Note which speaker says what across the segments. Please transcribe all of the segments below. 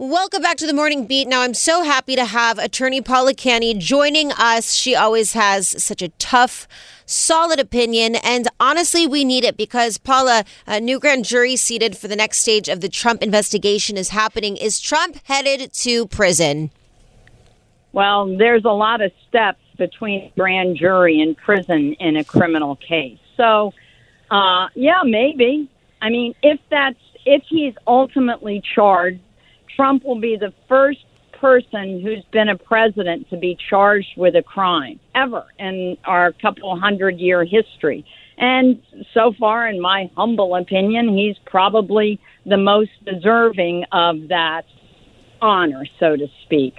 Speaker 1: Welcome back to the Morning Beat. Now, I'm so happy to have attorney Paula Canny joining us. She always has such a tough, solid opinion, and honestly, we need it because Paula, a new grand jury seated for the next stage of the Trump investigation is happening. Is Trump headed to prison?
Speaker 2: Well, there's a lot of steps between grand jury and prison in a criminal case. So, uh, yeah, maybe. I mean, if that's if he's ultimately charged Trump will be the first person who's been a president to be charged with a crime ever in our couple hundred year history. And so far, in my humble opinion, he's probably the most deserving of that honor, so to speak.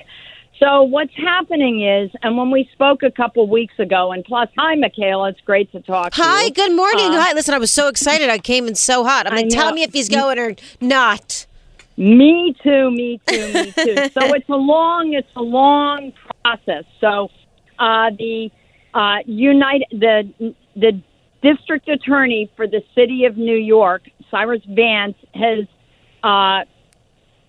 Speaker 2: So what's happening is, and when we spoke a couple weeks ago, and plus, hi, Michaela, it's great to talk
Speaker 1: Hi,
Speaker 2: to you.
Speaker 1: good morning.
Speaker 2: Uh,
Speaker 1: Hi, listen, I was so excited. I came in so hot. I'm like, tell me if he's going or not.
Speaker 2: Me too, me too, me too. so it's a long, it's a long process. So uh, the uh, United, the the district attorney for the city of New York, Cyrus Vance, has uh,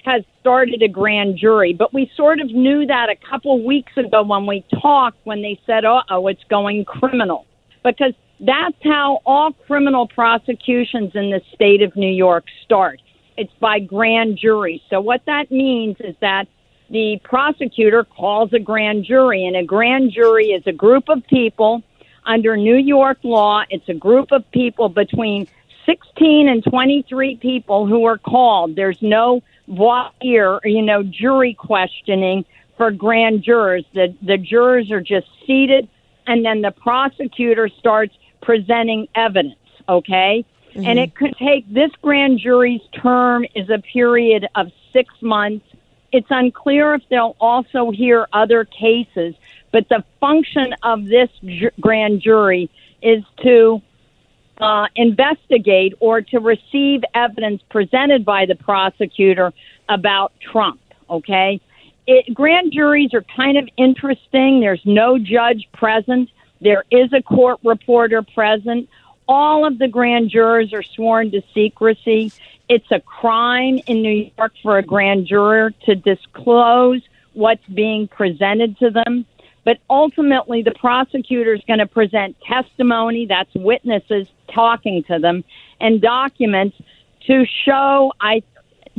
Speaker 2: has started a grand jury. But we sort of knew that a couple weeks ago when we talked, when they said, "Uh oh, it's going criminal," because that's how all criminal prosecutions in the state of New York start it's by grand jury. So what that means is that the prosecutor calls a grand jury, and a grand jury is a group of people under New York law. It's a group of people between 16 and 23 people who are called. There's no voir dire, you know, jury questioning for grand jurors. The the jurors are just seated, and then the prosecutor starts presenting evidence. Okay. And it could take this grand jury's term is a period of six months. It's unclear if they'll also hear other cases, but the function of this ju- grand jury is to uh, investigate or to receive evidence presented by the prosecutor about Trump. Okay, it, grand juries are kind of interesting. There's no judge present. There is a court reporter present all of the grand jurors are sworn to secrecy. It's a crime in New York for a grand juror to disclose what's being presented to them. But ultimately, the prosecutor is going to present testimony that's witnesses talking to them and documents to show I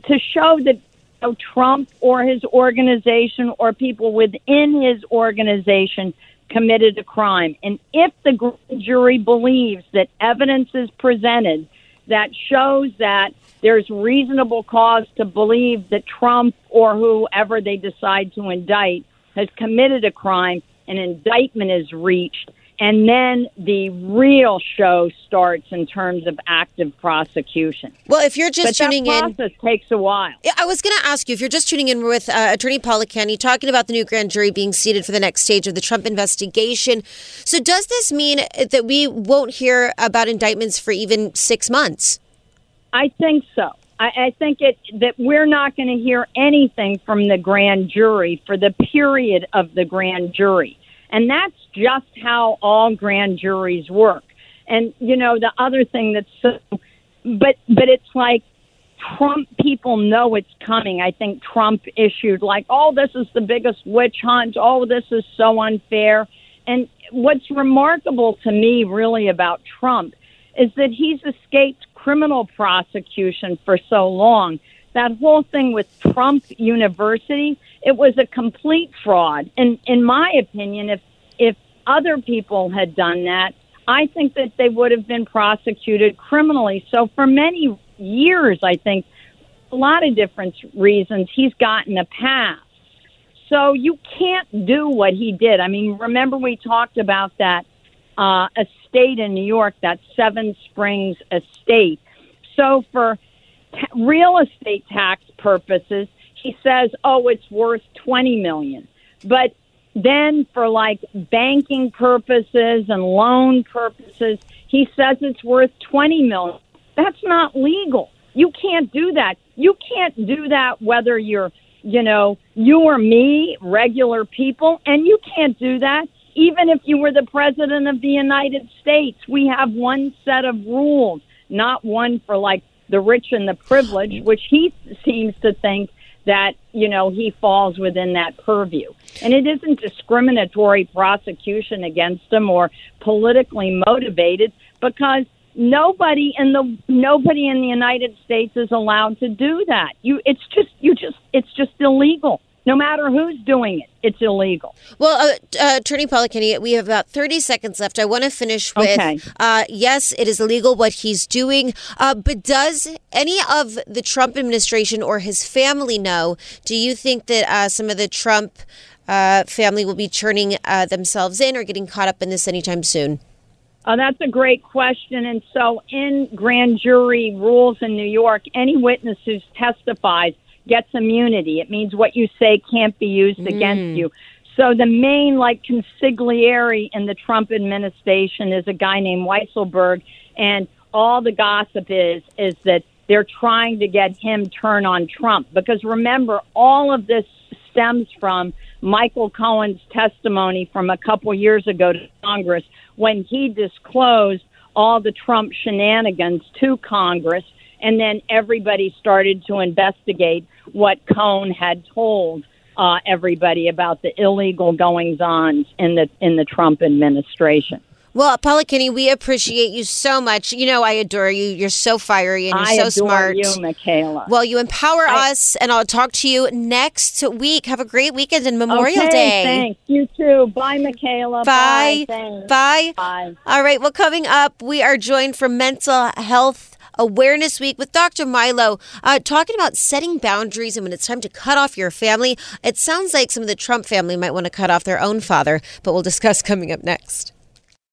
Speaker 2: to show that you know, Trump or his organization or people within his organization committed a crime. And if the grand jury believes that evidence is presented that shows that there's reasonable cause to believe that Trump or whoever they decide to indict has committed a crime, an indictment is reached, and then the real show starts in terms of active prosecution.
Speaker 1: Well, if you're just
Speaker 2: But that
Speaker 1: tuning in, the
Speaker 2: process takes a while.
Speaker 1: Yeah, I was going to ask you if you're just tuning in with uh, Attorney Paula Canny talking about the new grand jury being seated for the next stage of the Trump investigation. So, does this mean that we won't hear about indictments for even six months?
Speaker 2: I think so. I, I think it that we're not going to hear anything from the grand jury for the period of the grand jury, and that's just how all grand juries work. And you know the other thing that's so, but but it's like Trump people know it's coming. I think Trump issued like, "Oh, this is the biggest witch hunt. Oh, this is so unfair." And what's remarkable to me really about Trump is that he's escaped criminal prosecution for so long. That whole thing with Trump University, it was a complete fraud. And in my opinion, if if other people had done that, I think that they would have been prosecuted criminally. So for many years, I think a lot of different reasons he's gotten a pass. So you can't do what he did. I mean, remember we talked about that uh, estate in New York, that Seven Springs estate. So for real estate tax purposes, he says, "Oh, it's worth twenty million. But then for like banking purposes and loan purposes, he says it's worth twenty million. That's not legal. You can't do that. You can't do that whether you're, you know, you or me, regular people, and you can't do that even if you were the president of the United States. We have one set of rules, not one for like the rich and the privileged, which he seems to think that you know he falls within that purview. And it isn't discriminatory prosecution against him or politically motivated because nobody in the nobody in the United States is allowed to do that. You it's just you just it's just illegal. No matter who's doing it, it's illegal.
Speaker 1: Well, uh, uh, Attorney Paula Canny, we have about 30 seconds left. I want to finish with
Speaker 2: Okay.
Speaker 1: uh, yes, it is illegal what he's doing, uh, but does any of the Trump administration or his family know? Do you think that uh, some of the Trump uh, family will be turning uh, themselves in or getting caught up in this anytime soon?
Speaker 2: Uh, that's a great question. And so, in grand jury rules in New York, any witness who testifies gets immunity. It means what you say can't be used against mm. you. So, the main, like, consigliere in the Trump administration is a guy named Weisselberg. And all the gossip is, is that they're trying to get him turn on Trump. Because remember, all of this stems from Michael Cohen's testimony from a couple years ago to Congress when he disclosed all the Trump shenanigans to Congress, and then everybody started to investigate what Cohen had told uh, everybody about the illegal goings on in the in the Trump administration.
Speaker 1: Well, Paula Canny, we appreciate you so much. You know, I adore you. You're so fiery and you're
Speaker 2: I
Speaker 1: so
Speaker 2: adore
Speaker 1: smart.
Speaker 2: you, Michaela.
Speaker 1: Well, you empower
Speaker 2: I-
Speaker 1: us, and I'll talk to you next week. Have a great weekend and Memorial
Speaker 2: okay,
Speaker 1: Day.
Speaker 2: Thanks. You too. Bye, Michaela.
Speaker 1: Bye.
Speaker 2: Thanks.
Speaker 1: Bye.
Speaker 2: Bye.
Speaker 1: All right. Well, coming up, we are joined for Mental Health Awareness Week with Dr. Milo, uh, talking about setting boundaries and when it's time to cut off your family. It sounds like some of the Trump family might want to cut off their own father, but we'll discuss coming up next.